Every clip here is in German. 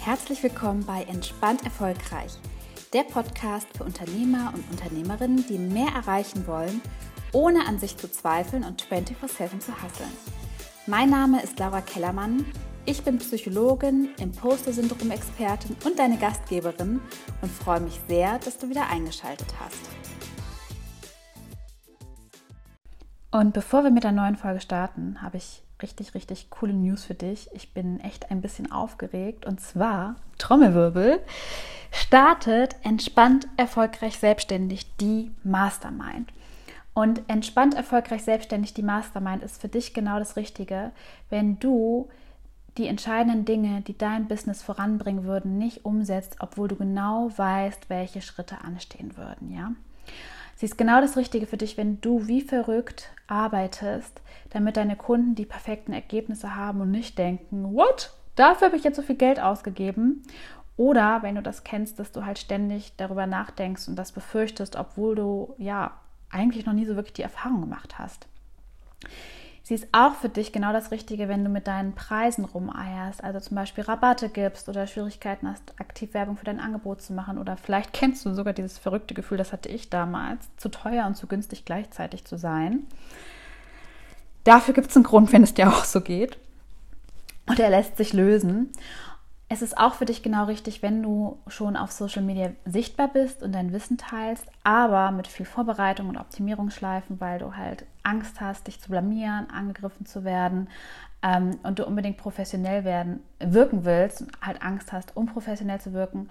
Herzlich willkommen bei Entspannt Erfolgreich, der Podcast für Unternehmer und Unternehmerinnen, die mehr erreichen wollen, ohne an sich zu zweifeln und 24-7 zu hasseln. Mein Name ist Laura Kellermann. Ich bin Psychologin, Imposter-Syndrom-Expertin und deine Gastgeberin und freue mich sehr, dass du wieder eingeschaltet hast. Und bevor wir mit der neuen Folge starten, habe ich richtig, richtig coole News für dich. Ich bin echt ein bisschen aufgeregt. Und zwar, Trommelwirbel, startet entspannt erfolgreich selbstständig die Mastermind. Und entspannt erfolgreich selbstständig die Mastermind ist für dich genau das Richtige, wenn du die entscheidenden Dinge, die dein Business voranbringen würden, nicht umsetzt, obwohl du genau weißt, welche Schritte anstehen würden, ja? Sie ist genau das Richtige für dich, wenn du wie verrückt arbeitest, damit deine Kunden die perfekten Ergebnisse haben und nicht denken, what? Dafür habe ich jetzt so viel Geld ausgegeben. Oder wenn du das kennst, dass du halt ständig darüber nachdenkst und das befürchtest, obwohl du ja eigentlich noch nie so wirklich die Erfahrung gemacht hast. Sie ist auch für dich genau das Richtige, wenn du mit deinen Preisen rumeierst, also zum Beispiel Rabatte gibst oder Schwierigkeiten hast, aktiv Werbung für dein Angebot zu machen. Oder vielleicht kennst du sogar dieses verrückte Gefühl, das hatte ich damals, zu teuer und zu günstig gleichzeitig zu sein. Dafür gibt es einen Grund, wenn es dir auch so geht. Und er lässt sich lösen. Es ist auch für dich genau richtig, wenn du schon auf Social Media sichtbar bist und dein Wissen teilst, aber mit viel Vorbereitung und Optimierungsschleifen, weil du halt Angst hast, dich zu blamieren, angegriffen zu werden ähm, und du unbedingt professionell werden, wirken willst und halt Angst hast, unprofessionell zu wirken.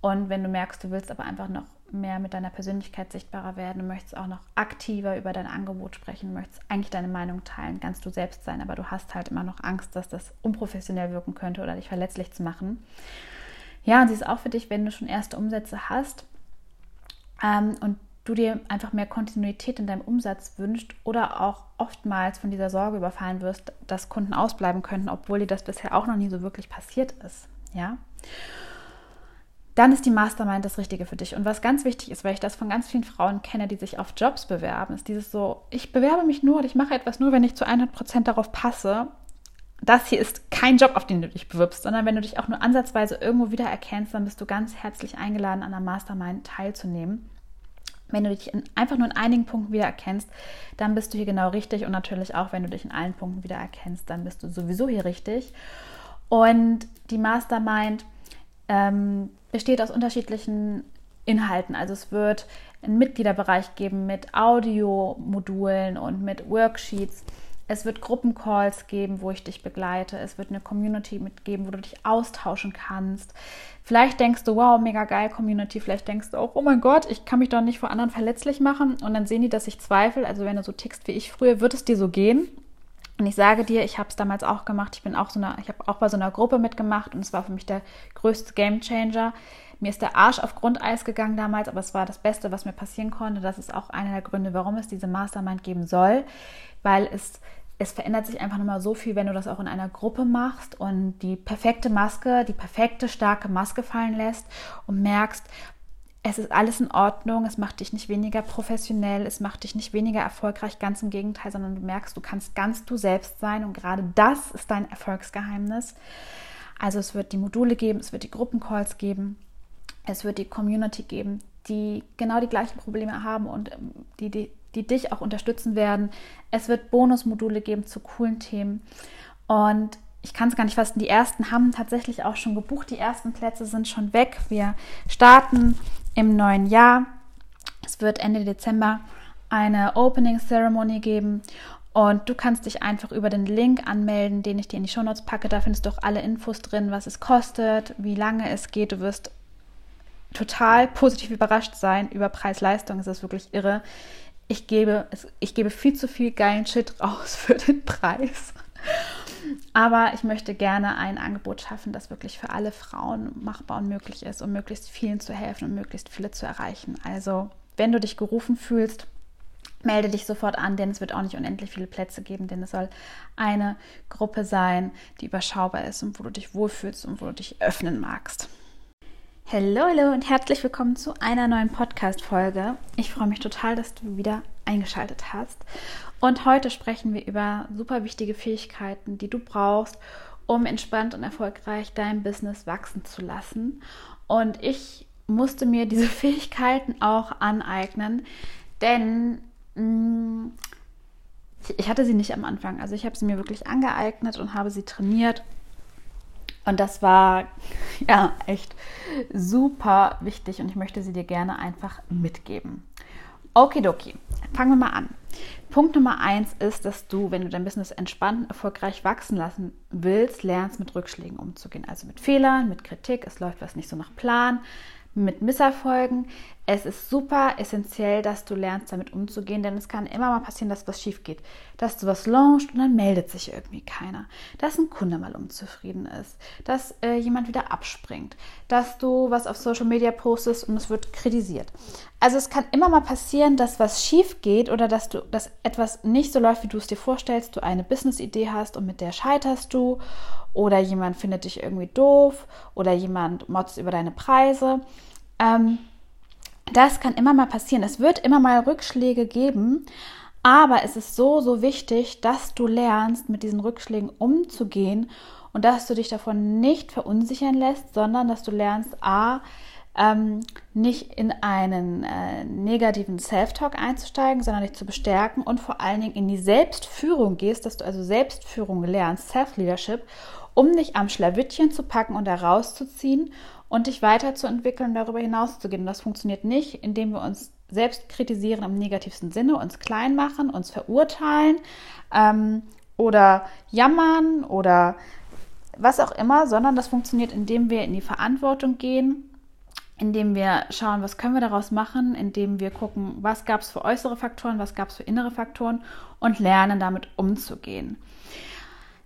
Und wenn du merkst, du willst aber einfach noch mehr mit deiner Persönlichkeit sichtbarer werden, du möchtest auch noch aktiver über dein Angebot sprechen, möchtest eigentlich deine Meinung teilen, kannst du selbst sein, aber du hast halt immer noch Angst, dass das unprofessionell wirken könnte oder dich verletzlich zu machen. Ja, und sie ist auch für dich, wenn du schon erste Umsätze hast ähm, und du dir einfach mehr Kontinuität in deinem Umsatz wünscht oder auch oftmals von dieser Sorge überfallen wirst, dass Kunden ausbleiben könnten, obwohl dir das bisher auch noch nie so wirklich passiert ist. Ja dann ist die Mastermind das Richtige für dich. Und was ganz wichtig ist, weil ich das von ganz vielen Frauen kenne, die sich auf Jobs bewerben, ist dieses so, ich bewerbe mich nur und ich mache etwas nur, wenn ich zu 100 Prozent darauf passe. Das hier ist kein Job, auf den du dich bewirbst, sondern wenn du dich auch nur ansatzweise irgendwo wiedererkennst, dann bist du ganz herzlich eingeladen, an der Mastermind teilzunehmen. Wenn du dich in, einfach nur in einigen Punkten wiedererkennst, dann bist du hier genau richtig. Und natürlich auch, wenn du dich in allen Punkten wiedererkennst, dann bist du sowieso hier richtig. Und die Mastermind ähm, besteht aus unterschiedlichen Inhalten. Also es wird einen Mitgliederbereich geben mit Audiomodulen und mit Worksheets. Es wird Gruppencalls geben, wo ich dich begleite. Es wird eine Community mitgeben, wo du dich austauschen kannst. Vielleicht denkst du, wow, mega geil Community. Vielleicht denkst du auch, oh mein Gott, ich kann mich doch nicht vor anderen verletzlich machen. Und dann sehen die, dass ich zweifle. Also wenn du so tickst wie ich früher, wird es dir so gehen. Und ich sage dir, ich habe es damals auch gemacht. Ich bin auch so eine, ich habe auch bei so einer Gruppe mitgemacht und es war für mich der größte Game Changer. Mir ist der Arsch auf Grundeis gegangen damals, aber es war das Beste, was mir passieren konnte. Das ist auch einer der Gründe, warum es diese Mastermind geben soll, weil es es verändert sich einfach nochmal so viel, wenn du das auch in einer Gruppe machst und die perfekte Maske, die perfekte starke Maske fallen lässt und merkst, es ist alles in Ordnung, es macht dich nicht weniger professionell, es macht dich nicht weniger erfolgreich, ganz im Gegenteil, sondern du merkst, du kannst ganz du selbst sein und gerade das ist dein Erfolgsgeheimnis. Also es wird die Module geben, es wird die Gruppencalls geben, es wird die Community geben, die genau die gleichen Probleme haben und ähm, die, die, die dich auch unterstützen werden. Es wird Bonusmodule geben zu coolen Themen und ich kann es gar nicht fassen, die ersten haben tatsächlich auch schon gebucht. Die ersten Plätze sind schon weg. Wir starten im neuen Jahr. Es wird Ende Dezember eine Opening Ceremony geben und du kannst dich einfach über den Link anmelden, den ich dir in die Shownotes packe. Da findest du auch alle Infos drin, was es kostet, wie lange es geht. Du wirst total positiv überrascht sein über Preis-Leistung. Es ist wirklich irre. Ich gebe, ich gebe viel zu viel geilen Shit raus für den Preis. Aber ich möchte gerne ein Angebot schaffen, das wirklich für alle Frauen machbar und möglich ist, um möglichst vielen zu helfen und möglichst viele zu erreichen. Also, wenn du dich gerufen fühlst, melde dich sofort an, denn es wird auch nicht unendlich viele Plätze geben, denn es soll eine Gruppe sein, die überschaubar ist und wo du dich wohlfühlst und wo du dich öffnen magst. Hallo, hallo und herzlich willkommen zu einer neuen Podcast-Folge. Ich freue mich total, dass du wieder eingeschaltet hast. Und heute sprechen wir über super wichtige Fähigkeiten, die du brauchst, um entspannt und erfolgreich dein Business wachsen zu lassen. Und ich musste mir diese Fähigkeiten auch aneignen, denn mh, mm, ich hatte sie nicht am Anfang. Also ich habe sie mir wirklich angeeignet und habe sie trainiert. Und das war ja echt super wichtig und ich möchte sie dir gerne einfach mitgeben. Okidoki, fangen wir mal an. Punkt Nummer eins ist, dass du, wenn du dein Business entspannt und erfolgreich wachsen lassen willst, lernst, mit Rückschlägen umzugehen. Also mit Fehlern, mit Kritik, es läuft was nicht so nach Plan, mit Misserfolgen. Es ist super essentiell, dass du lernst, damit umzugehen, denn es kann immer mal passieren, dass was schief geht. Dass du was launchst und dann meldet sich irgendwie keiner. Dass ein Kunde mal unzufrieden ist. Dass äh, jemand wieder abspringt. Dass du was auf Social Media postest und es wird kritisiert. Also es kann immer mal passieren, dass was schief geht oder dass du, dass etwas nicht so läuft, wie du es dir vorstellst. Du eine Business-Idee hast und mit der scheiterst du. Oder jemand findet dich irgendwie doof. Oder jemand motzt über deine Preise. Ähm, das kann immer mal passieren. Es wird immer mal Rückschläge geben, aber es ist so, so wichtig, dass du lernst, mit diesen Rückschlägen umzugehen und dass du dich davon nicht verunsichern lässt, sondern dass du lernst, a, ähm, nicht in einen äh, negativen Self-Talk einzusteigen, sondern dich zu bestärken und vor allen Dingen in die Selbstführung gehst, dass du also Selbstführung lernst, Self-Leadership, um dich am Schlawittchen zu packen und da rauszuziehen und dich weiterzuentwickeln und darüber hinaus zu gehen. Und das funktioniert nicht, indem wir uns selbst kritisieren im negativsten Sinne, uns klein machen, uns verurteilen ähm, oder jammern oder was auch immer, sondern das funktioniert, indem wir in die Verantwortung gehen, indem wir schauen, was können wir daraus machen, indem wir gucken, was gab es für äußere Faktoren, was gab es für innere Faktoren und lernen damit umzugehen.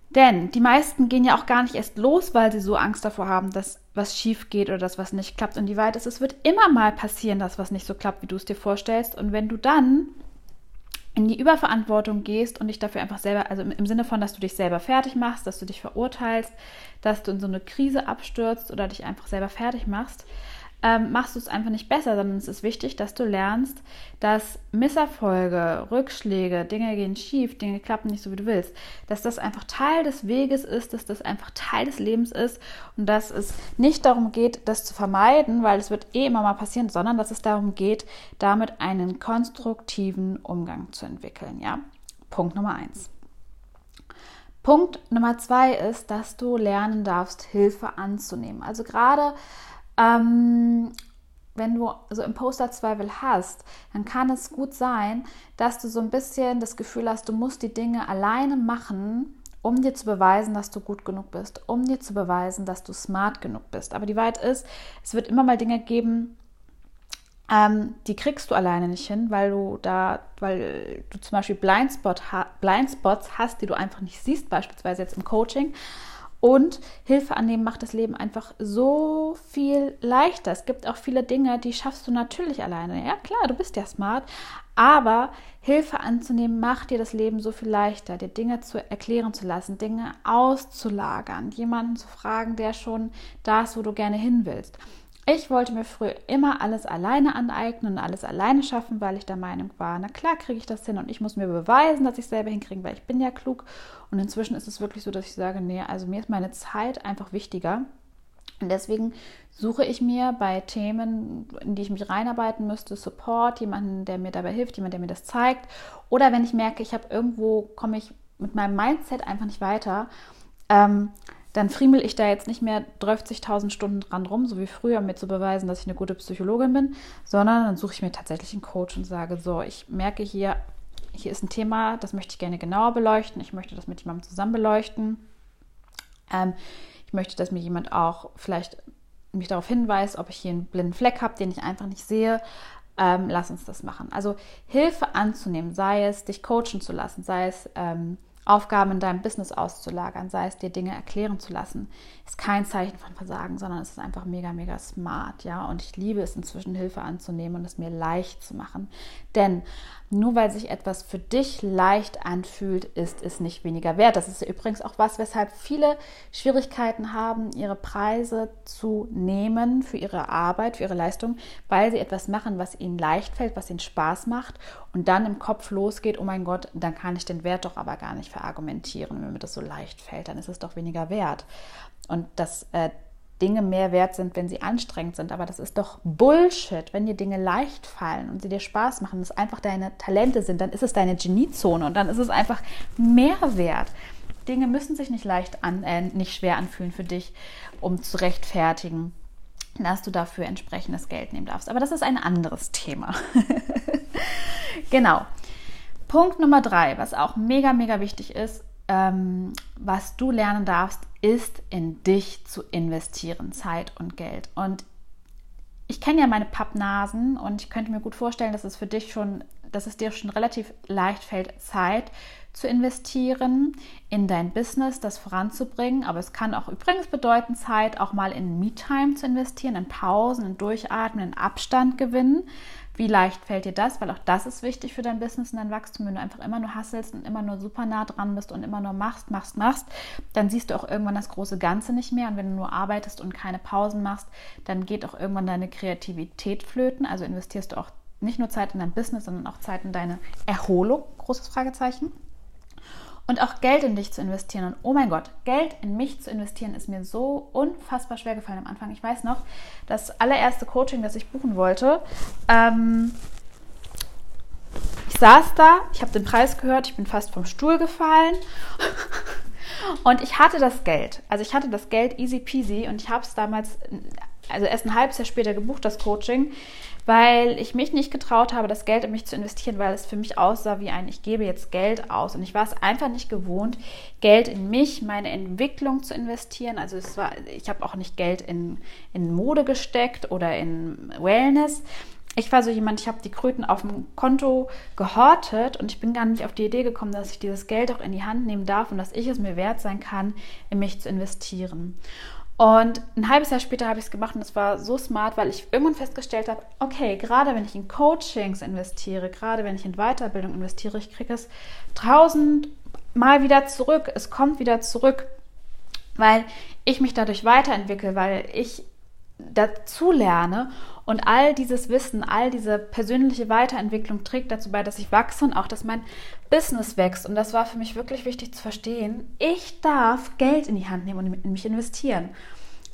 Denn die meisten gehen ja auch gar nicht erst los, weil sie so Angst davor haben, dass was schief geht oder dass was nicht klappt. Und die Wahrheit ist, es wird immer mal passieren, dass was nicht so klappt, wie du es dir vorstellst. Und wenn du dann in die Überverantwortung gehst und dich dafür einfach selber, also im Sinne von, dass du dich selber fertig machst, dass du dich verurteilst, dass du in so eine Krise abstürzt oder dich einfach selber fertig machst, ähm, machst du es einfach nicht besser, sondern es ist wichtig, dass du lernst, dass Misserfolge, Rückschläge, Dinge gehen schief, Dinge klappen nicht so, wie du willst, dass das einfach Teil des Weges ist, dass das einfach Teil des Lebens ist und dass es nicht darum geht, das zu vermeiden, weil es wird eh immer mal passieren, sondern dass es darum geht, damit einen konstruktiven Umgang zu entwickeln. Ja, Punkt Nummer eins. Punkt Nummer zwei ist, dass du lernen darfst, Hilfe anzunehmen. Also gerade ähm, wenn du so Imposter-Zweifel hast, dann kann es gut sein, dass du so ein bisschen das Gefühl hast, du musst die Dinge alleine machen, um dir zu beweisen, dass du gut genug bist, um dir zu beweisen, dass du smart genug bist. Aber die Wahrheit ist, es wird immer mal Dinge geben, ähm, die kriegst du alleine nicht hin, weil du da, weil du zum Beispiel Blindspot, Blindspots hast, die du einfach nicht siehst, beispielsweise jetzt im Coaching. Und Hilfe annehmen macht das Leben einfach so viel leichter. Es gibt auch viele Dinge, die schaffst du natürlich alleine. Ja, klar, du bist ja smart, aber Hilfe anzunehmen macht dir das Leben so viel leichter, dir Dinge zu erklären zu lassen, Dinge auszulagern, jemanden zu fragen, der schon da ist, wo du gerne hin willst. Ich wollte mir früher immer alles alleine aneignen und alles alleine schaffen, weil ich der Meinung war, na klar kriege ich das hin und ich muss mir beweisen, dass ich es selber hinkriege, weil ich bin ja klug. Und inzwischen ist es wirklich so, dass ich sage, nee, also mir ist meine Zeit einfach wichtiger. Und deswegen suche ich mir bei Themen, in die ich mich reinarbeiten müsste, Support, jemanden, der mir dabei hilft, jemand, der mir das zeigt. Oder wenn ich merke, ich habe irgendwo, komme ich mit meinem Mindset einfach nicht weiter, ähm, dann friemel ich da jetzt nicht mehr 30.000 Stunden dran rum, so wie früher, um mir zu beweisen, dass ich eine gute Psychologin bin, sondern dann suche ich mir tatsächlich einen Coach und sage, so, ich merke hier, hier ist ein Thema, das möchte ich gerne genauer beleuchten, ich möchte das mit jemandem zusammen beleuchten. Ähm, ich möchte, dass mir jemand auch vielleicht mich darauf hinweist, ob ich hier einen blinden Fleck habe, den ich einfach nicht sehe. Ähm, lass uns das machen. Also Hilfe anzunehmen, sei es dich coachen zu lassen, sei es ähm, Aufgaben in deinem Business auszulagern, sei es dir Dinge erklären zu lassen, ist kein Zeichen von Versagen, sondern es ist einfach mega, mega smart, ja. Und ich liebe es inzwischen, Hilfe anzunehmen und es mir leicht zu machen. Denn nur weil sich etwas für dich leicht anfühlt, ist es nicht weniger wert. Das ist übrigens auch was, weshalb viele Schwierigkeiten haben, ihre Preise zu nehmen für ihre Arbeit, für ihre Leistung, weil sie etwas machen, was ihnen leicht fällt, was ihnen Spaß macht und dann im Kopf losgeht, oh mein Gott, dann kann ich den Wert doch aber gar nicht verargumentieren. Wenn mir das so leicht fällt, dann ist es doch weniger wert. Und dass äh, Dinge mehr wert sind, wenn sie anstrengend sind. Aber das ist doch Bullshit. Wenn dir Dinge leicht fallen und sie dir Spaß machen, das einfach deine Talente sind, dann ist es deine Geniezone und dann ist es einfach mehr wert. Dinge müssen sich nicht leicht an, äh, nicht schwer anfühlen für dich, um zu rechtfertigen, dass du dafür entsprechendes Geld nehmen darfst. Aber das ist ein anderes Thema. genau. Punkt Nummer drei, was auch mega, mega wichtig ist, ähm, was du lernen darfst, ist in dich zu investieren, Zeit und Geld. Und ich kenne ja meine Pappnasen und ich könnte mir gut vorstellen, dass es für dich schon, dass es dir schon relativ leicht fällt, Zeit zu investieren in dein Business, das voranzubringen. Aber es kann auch übrigens bedeuten, Zeit auch mal in Me-Time zu investieren, in Pausen, in Durchatmen, in Abstand gewinnen. Wie leicht fällt dir das? Weil auch das ist wichtig für dein Business und dein Wachstum. Wenn du einfach immer nur hasselst und immer nur super nah dran bist und immer nur machst, machst, machst, dann siehst du auch irgendwann das große Ganze nicht mehr. Und wenn du nur arbeitest und keine Pausen machst, dann geht auch irgendwann deine Kreativität flöten. Also investierst du auch nicht nur Zeit in dein Business, sondern auch Zeit in deine Erholung. Großes Fragezeichen und auch Geld in dich zu investieren. Und oh mein Gott, Geld in mich zu investieren ist mir so unfassbar schwer gefallen am Anfang. Ich weiß noch, das allererste Coaching, das ich buchen wollte, ähm, ich saß da, ich habe den Preis gehört, ich bin fast vom Stuhl gefallen. und ich hatte das Geld. Also ich hatte das Geld easy peasy und ich habe es damals, also erst ein halbes Jahr später gebucht, das Coaching weil ich mich nicht getraut habe, das Geld in mich zu investieren, weil es für mich aussah wie ein, ich gebe jetzt Geld aus. Und ich war es einfach nicht gewohnt, Geld in mich, meine Entwicklung zu investieren. Also es war, ich habe auch nicht Geld in, in Mode gesteckt oder in Wellness. Ich war so jemand, ich habe die Kröten auf dem Konto gehortet und ich bin gar nicht auf die Idee gekommen, dass ich dieses Geld auch in die Hand nehmen darf und dass ich es mir wert sein kann, in mich zu investieren. Und ein halbes Jahr später habe ich es gemacht und es war so smart, weil ich irgendwann festgestellt habe, okay, gerade wenn ich in Coachings investiere, gerade wenn ich in Weiterbildung investiere, ich kriege es tausend Mal wieder zurück. Es kommt wieder zurück, weil ich mich dadurch weiterentwickle, weil ich dazu lerne und all dieses Wissen, all diese persönliche Weiterentwicklung trägt dazu bei, dass ich wachse und auch, dass mein Business wächst. Und das war für mich wirklich wichtig zu verstehen. Ich darf Geld in die Hand nehmen und in mich investieren.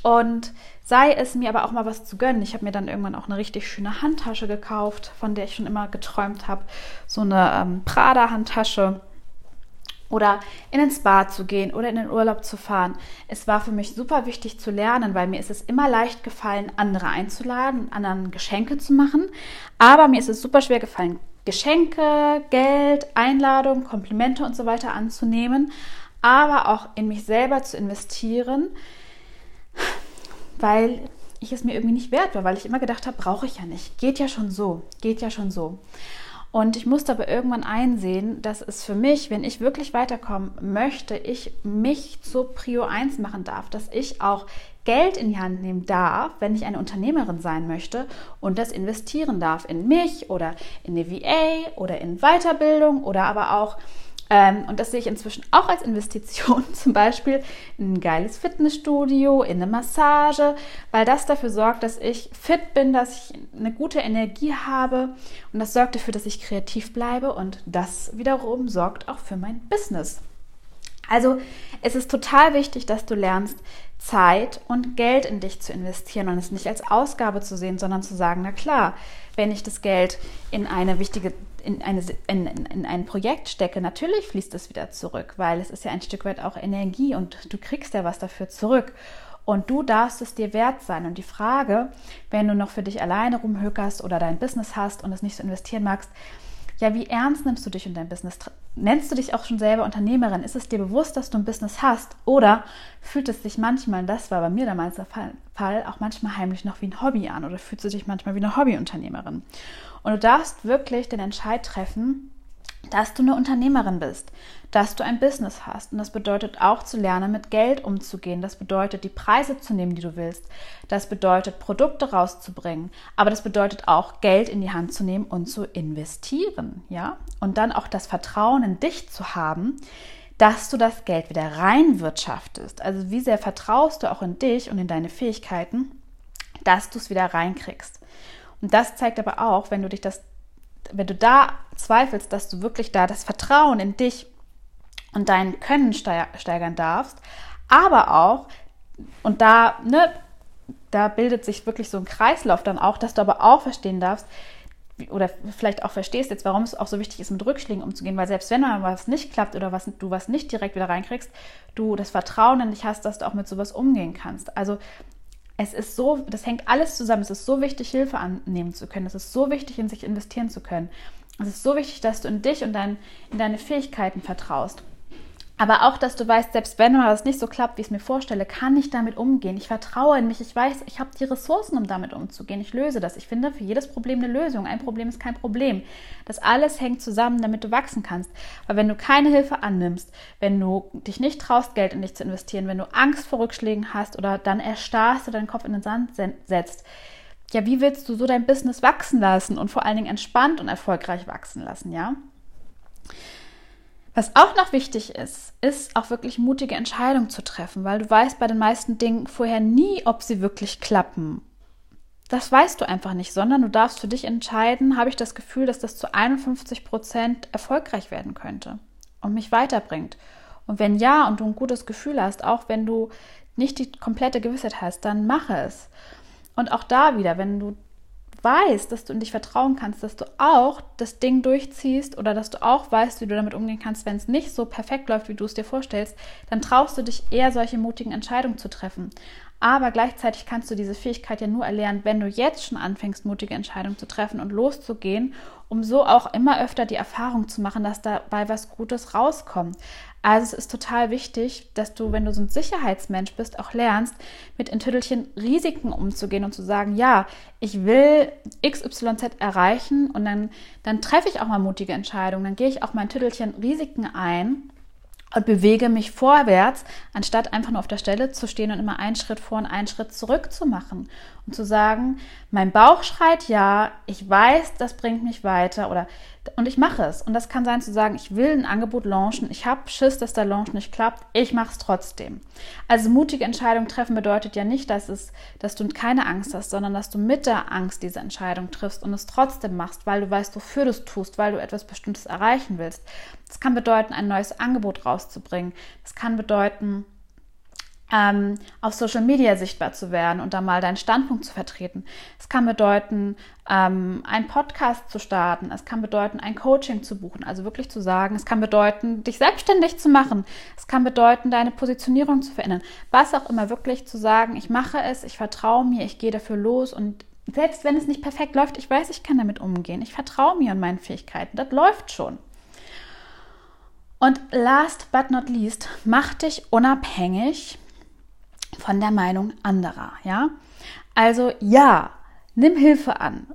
Und sei es mir aber auch mal was zu gönnen. Ich habe mir dann irgendwann auch eine richtig schöne Handtasche gekauft, von der ich schon immer geträumt habe. So eine ähm, Prada-Handtasche oder in den Spa zu gehen oder in den Urlaub zu fahren. Es war für mich super wichtig zu lernen, weil mir ist es immer leicht gefallen, andere einzuladen, anderen Geschenke zu machen. Aber mir ist es super schwer gefallen, Geschenke, Geld, Einladungen, Komplimente und so weiter anzunehmen, aber auch in mich selber zu investieren, weil ich es mir irgendwie nicht wert war, weil ich immer gedacht habe, brauche ich ja nicht. Geht ja schon so, geht ja schon so. Und ich musste aber irgendwann einsehen, dass es für mich, wenn ich wirklich weiterkommen möchte, ich mich zur Prio 1 machen darf, dass ich auch Geld in die Hand nehmen darf, wenn ich eine Unternehmerin sein möchte und das investieren darf in mich oder in eine VA oder in Weiterbildung oder aber auch und das sehe ich inzwischen auch als Investition, zum Beispiel in ein geiles Fitnessstudio, in eine Massage, weil das dafür sorgt, dass ich fit bin, dass ich eine gute Energie habe. Und das sorgt dafür, dass ich kreativ bleibe. Und das wiederum sorgt auch für mein Business. Also es ist total wichtig, dass du lernst, Zeit und Geld in dich zu investieren und es nicht als Ausgabe zu sehen, sondern zu sagen, na klar, wenn ich das Geld in eine wichtige in, eine, in, in ein Projekt stecke, natürlich fließt es wieder zurück, weil es ist ja ein Stück weit auch Energie und du kriegst ja was dafür zurück. Und du darfst es dir wert sein. Und die Frage, wenn du noch für dich alleine rumhökerst oder dein Business hast und es nicht so investieren magst, ja, wie ernst nimmst du dich und dein Business? Nennst du dich auch schon selber Unternehmerin? Ist es dir bewusst, dass du ein Business hast? Oder fühlt es sich manchmal, das war bei mir damals der Fall, auch manchmal heimlich noch wie ein Hobby an? Oder fühlst du dich manchmal wie eine Hobbyunternehmerin? Und du darfst wirklich den Entscheid treffen, dass du eine Unternehmerin bist, dass du ein Business hast. Und das bedeutet auch zu lernen, mit Geld umzugehen. Das bedeutet, die Preise zu nehmen, die du willst. Das bedeutet, Produkte rauszubringen. Aber das bedeutet auch, Geld in die Hand zu nehmen und zu investieren. Ja? Und dann auch das Vertrauen in dich zu haben, dass du das Geld wieder reinwirtschaftest. Also wie sehr vertraust du auch in dich und in deine Fähigkeiten, dass du es wieder reinkriegst. Und das zeigt aber auch, wenn du dich das wenn du da zweifelst, dass du wirklich da das Vertrauen in dich und dein Können steigern darfst, aber auch, und da, ne, da bildet sich wirklich so ein Kreislauf dann auch, dass du aber auch verstehen darfst, oder vielleicht auch verstehst jetzt, warum es auch so wichtig ist, mit Rückschlägen umzugehen, weil selbst wenn mal was nicht klappt oder was, du was nicht direkt wieder reinkriegst, du das Vertrauen in dich hast, dass du auch mit sowas umgehen kannst. Also es ist so, das hängt alles zusammen. Es ist so wichtig, Hilfe annehmen zu können. Es ist so wichtig, in sich investieren zu können. Es ist so wichtig, dass du in dich und dein, in deine Fähigkeiten vertraust. Aber auch, dass du weißt, selbst wenn mal was nicht so klappt, wie ich es mir vorstelle, kann ich damit umgehen. Ich vertraue in mich. Ich weiß, ich habe die Ressourcen, um damit umzugehen. Ich löse das. Ich finde für jedes Problem eine Lösung. Ein Problem ist kein Problem. Das alles hängt zusammen, damit du wachsen kannst. Aber wenn du keine Hilfe annimmst, wenn du dich nicht traust, Geld in dich zu investieren, wenn du Angst vor Rückschlägen hast oder dann erstarrst oder deinen Kopf in den Sand setzt, ja, wie willst du so dein Business wachsen lassen und vor allen Dingen entspannt und erfolgreich wachsen lassen, ja? Was auch noch wichtig ist, ist auch wirklich mutige Entscheidungen zu treffen, weil du weißt bei den meisten Dingen vorher nie, ob sie wirklich klappen. Das weißt du einfach nicht, sondern du darfst für dich entscheiden, habe ich das Gefühl, dass das zu 51 Prozent erfolgreich werden könnte und mich weiterbringt. Und wenn ja und du ein gutes Gefühl hast, auch wenn du nicht die komplette Gewissheit hast, dann mache es. Und auch da wieder, wenn du weißt, dass du in dich vertrauen kannst, dass du auch das Ding durchziehst oder dass du auch weißt, wie du damit umgehen kannst, wenn es nicht so perfekt läuft, wie du es dir vorstellst, dann traust du dich eher, solche mutigen Entscheidungen zu treffen. Aber gleichzeitig kannst du diese Fähigkeit ja nur erlernen, wenn du jetzt schon anfängst, mutige Entscheidungen zu treffen und loszugehen, um so auch immer öfter die Erfahrung zu machen, dass dabei was Gutes rauskommt. Also es ist total wichtig, dass du, wenn du so ein Sicherheitsmensch bist, auch lernst, mit in Tüttelchen Risiken umzugehen und zu sagen, ja, ich will XYZ erreichen und dann, dann treffe ich auch mal mutige Entscheidungen, dann gehe ich auch mein Tüttelchen Risiken ein und bewege mich vorwärts, anstatt einfach nur auf der Stelle zu stehen und immer einen Schritt vor und einen Schritt zurück zu machen und zu sagen, mein Bauch schreit ja, ich weiß, das bringt mich weiter oder und ich mache es. Und das kann sein zu sagen, ich will ein Angebot launchen, ich habe Schiss, dass der Launch nicht klappt, ich mache es trotzdem. Also mutige Entscheidungen treffen bedeutet ja nicht, dass, es, dass du keine Angst hast, sondern dass du mit der Angst diese Entscheidung triffst und es trotzdem machst, weil du weißt, wofür du es tust, weil du etwas Bestimmtes erreichen willst. Das kann bedeuten, ein neues Angebot rauszubringen. Das kann bedeuten, ähm, auf Social Media sichtbar zu werden und da mal deinen Standpunkt zu vertreten. Es kann bedeuten, ähm, einen Podcast zu starten. Es kann bedeuten, ein Coaching zu buchen, also wirklich zu sagen. Es kann bedeuten, dich selbstständig zu machen. Es kann bedeuten, deine Positionierung zu verändern. Was auch immer, wirklich zu sagen, ich mache es, ich vertraue mir, ich gehe dafür los und selbst wenn es nicht perfekt läuft, ich weiß, ich kann damit umgehen. Ich vertraue mir und meinen Fähigkeiten. Das läuft schon. Und last but not least, mach dich unabhängig von der Meinung anderer, ja? Also ja, nimm Hilfe an.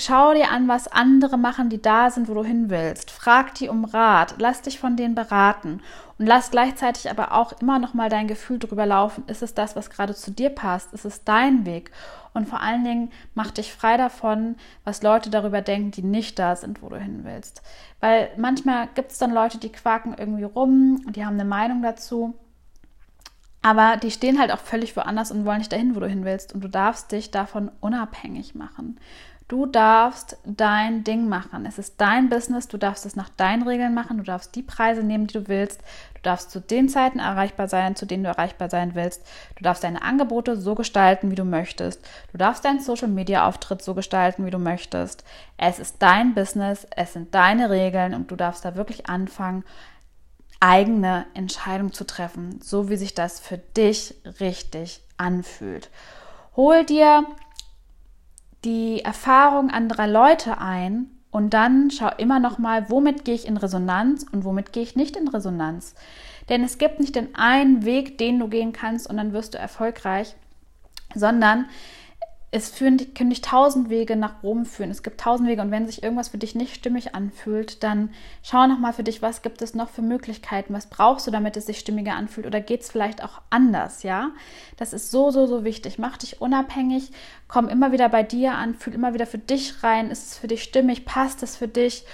Schau dir an, was andere machen, die da sind, wo du hin willst. Frag die um Rat, lass dich von denen beraten und lass gleichzeitig aber auch immer noch mal dein Gefühl drüber laufen. Ist es das, was gerade zu dir passt? Ist es dein Weg? Und vor allen Dingen mach dich frei davon, was Leute darüber denken, die nicht da sind, wo du hin willst. Weil manchmal gibt es dann Leute, die quaken irgendwie rum und die haben eine Meinung dazu. Aber die stehen halt auch völlig woanders und wollen nicht dahin, wo du hin willst. Und du darfst dich davon unabhängig machen. Du darfst dein Ding machen. Es ist dein Business. Du darfst es nach deinen Regeln machen. Du darfst die Preise nehmen, die du willst. Du darfst zu den Zeiten erreichbar sein, zu denen du erreichbar sein willst. Du darfst deine Angebote so gestalten, wie du möchtest. Du darfst deinen Social Media Auftritt so gestalten, wie du möchtest. Es ist dein Business. Es sind deine Regeln und du darfst da wirklich anfangen, eigene Entscheidung zu treffen, so wie sich das für dich richtig anfühlt. Hol dir die Erfahrung anderer Leute ein und dann schau immer noch mal, womit gehe ich in Resonanz und womit gehe ich nicht in Resonanz. Denn es gibt nicht den einen Weg, den du gehen kannst und dann wirst du erfolgreich, sondern es führen, können dich tausend Wege nach Rom führen. Es gibt tausend Wege und wenn sich irgendwas für dich nicht stimmig anfühlt, dann schau nochmal für dich, was gibt es noch für Möglichkeiten, was brauchst du, damit es sich stimmiger anfühlt oder geht es vielleicht auch anders, ja? Das ist so, so, so wichtig. Mach dich unabhängig, komm immer wieder bei dir an, fühl immer wieder für dich rein, ist es für dich stimmig, passt es für dich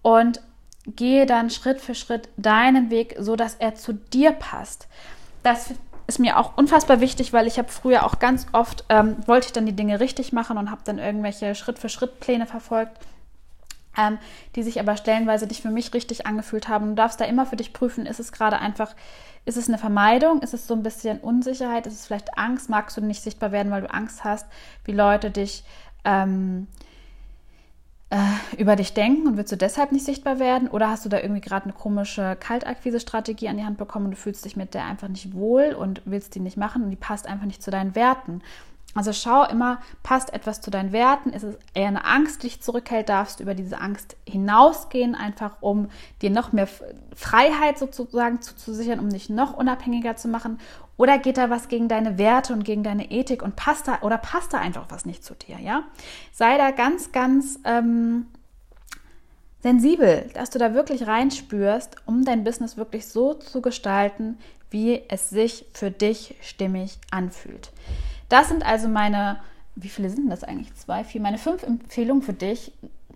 und gehe dann Schritt für Schritt deinen Weg, so dass er zu dir passt. Das ist mir auch unfassbar wichtig, weil ich habe früher auch ganz oft, ähm, wollte ich dann die Dinge richtig machen und habe dann irgendwelche Schritt-für-Schritt-Pläne verfolgt. ähm, die sich aber stellenweise nicht für mich richtig angefühlt haben. Du darfst da immer für dich prüfen, ist es gerade einfach, ist es eine Vermeidung, ist es so ein bisschen Unsicherheit, ist es vielleicht Angst, magst du nicht sichtbar werden, weil du Angst hast, wie Leute dich ähm, äh, über dich denken und willst du deshalb nicht sichtbar werden? Oder hast du da irgendwie gerade eine komische Kaltakquise-Strategie an die Hand bekommen und du fühlst dich mit der einfach nicht wohl und willst die nicht machen und die passt einfach nicht zu deinen Werten? Also schau immer, passt etwas zu deinen Werten? Ist es eher eine Angst, die dich zurückhält? Darfst du über diese Angst hinausgehen, einfach um dir noch mehr Freiheit sozusagen zuzusichern, um dich noch unabhängiger zu machen? Oder geht da was gegen deine Werte und gegen deine Ethik und passt da oder passt da einfach was nicht zu dir? Ja, sei da ganz, ganz ähm, sensibel, dass du da wirklich reinspürst, um dein Business wirklich so zu gestalten, wie es sich für dich stimmig anfühlt. Das sind also meine, wie viele sind das eigentlich? Zwei, vier, meine fünf Empfehlungen für dich.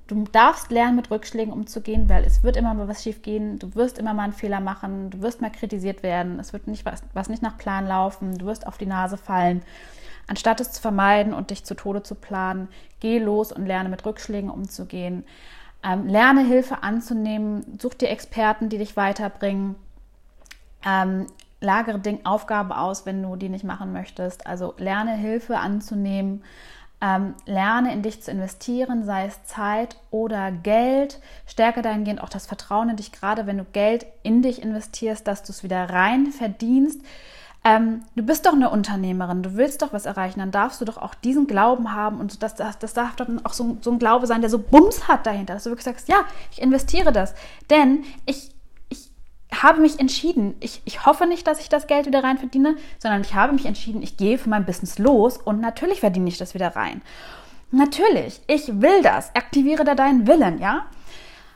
Du darfst lernen, mit Rückschlägen umzugehen, weil es wird immer mal was schief gehen. Du wirst immer mal einen Fehler machen. Du wirst mal kritisiert werden. Es wird nicht was, was nicht nach Plan laufen. Du wirst auf die Nase fallen. Anstatt es zu vermeiden und dich zu Tode zu planen, geh los und lerne mit Rückschlägen umzugehen. Ähm, lerne Hilfe anzunehmen. Such dir Experten, die dich weiterbringen. Ähm, lagere Ding, Aufgaben aus, wenn du die nicht machen möchtest. Also lerne Hilfe anzunehmen, ähm, lerne in dich zu investieren, sei es Zeit oder Geld. Stärke dahingehend auch das Vertrauen in dich, gerade wenn du Geld in dich investierst, dass du es wieder rein verdienst. Ähm, du bist doch eine Unternehmerin, du willst doch was erreichen, dann darfst du doch auch diesen Glauben haben und das, das, das darf doch auch so, so ein Glaube sein, der so Bums hat dahinter, dass du wirklich sagst, ja, ich investiere das. Denn ich habe mich entschieden, ich, ich hoffe nicht, dass ich das Geld wieder rein verdiene, sondern ich habe mich entschieden, ich gehe für mein Business los und natürlich verdiene ich das wieder rein. Natürlich, ich will das. Aktiviere da deinen Willen, ja?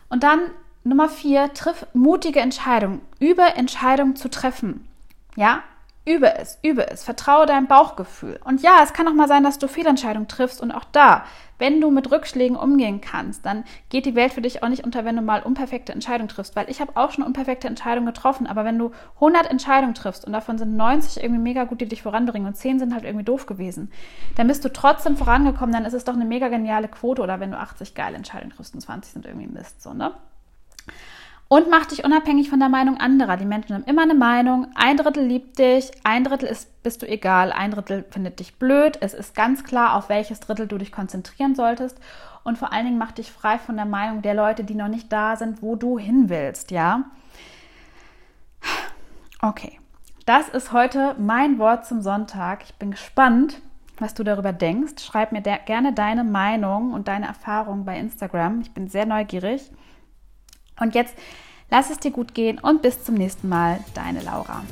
Und dann Nummer vier, triff mutige Entscheidungen. Über Entscheidungen zu treffen. Ja? Übe es, übe es, vertraue deinem Bauchgefühl. Und ja, es kann auch mal sein, dass du Fehlentscheidungen triffst und auch da, wenn du mit Rückschlägen umgehen kannst, dann geht die Welt für dich auch nicht unter, wenn du mal unperfekte Entscheidungen triffst, weil ich habe auch schon unperfekte Entscheidungen getroffen, aber wenn du 100 Entscheidungen triffst und davon sind 90 irgendwie mega gut, die dich voranbringen und 10 sind halt irgendwie doof gewesen, dann bist du trotzdem vorangekommen, dann ist es doch eine mega geniale Quote oder wenn du 80 geile Entscheidungen triffst und 20 sind irgendwie Mist, so, ne? Und mach dich unabhängig von der Meinung anderer. Die Menschen haben immer eine Meinung. Ein Drittel liebt dich, ein Drittel ist, bist du egal, ein Drittel findet dich blöd. Es ist ganz klar, auf welches Drittel du dich konzentrieren solltest. Und vor allen Dingen mach dich frei von der Meinung der Leute, die noch nicht da sind, wo du hin willst, ja? Okay. Das ist heute mein Wort zum Sonntag. Ich bin gespannt, was du darüber denkst. Schreib mir gerne deine Meinung und deine Erfahrung bei Instagram. Ich bin sehr neugierig. Und jetzt lass es dir gut gehen und bis zum nächsten Mal, deine Laura.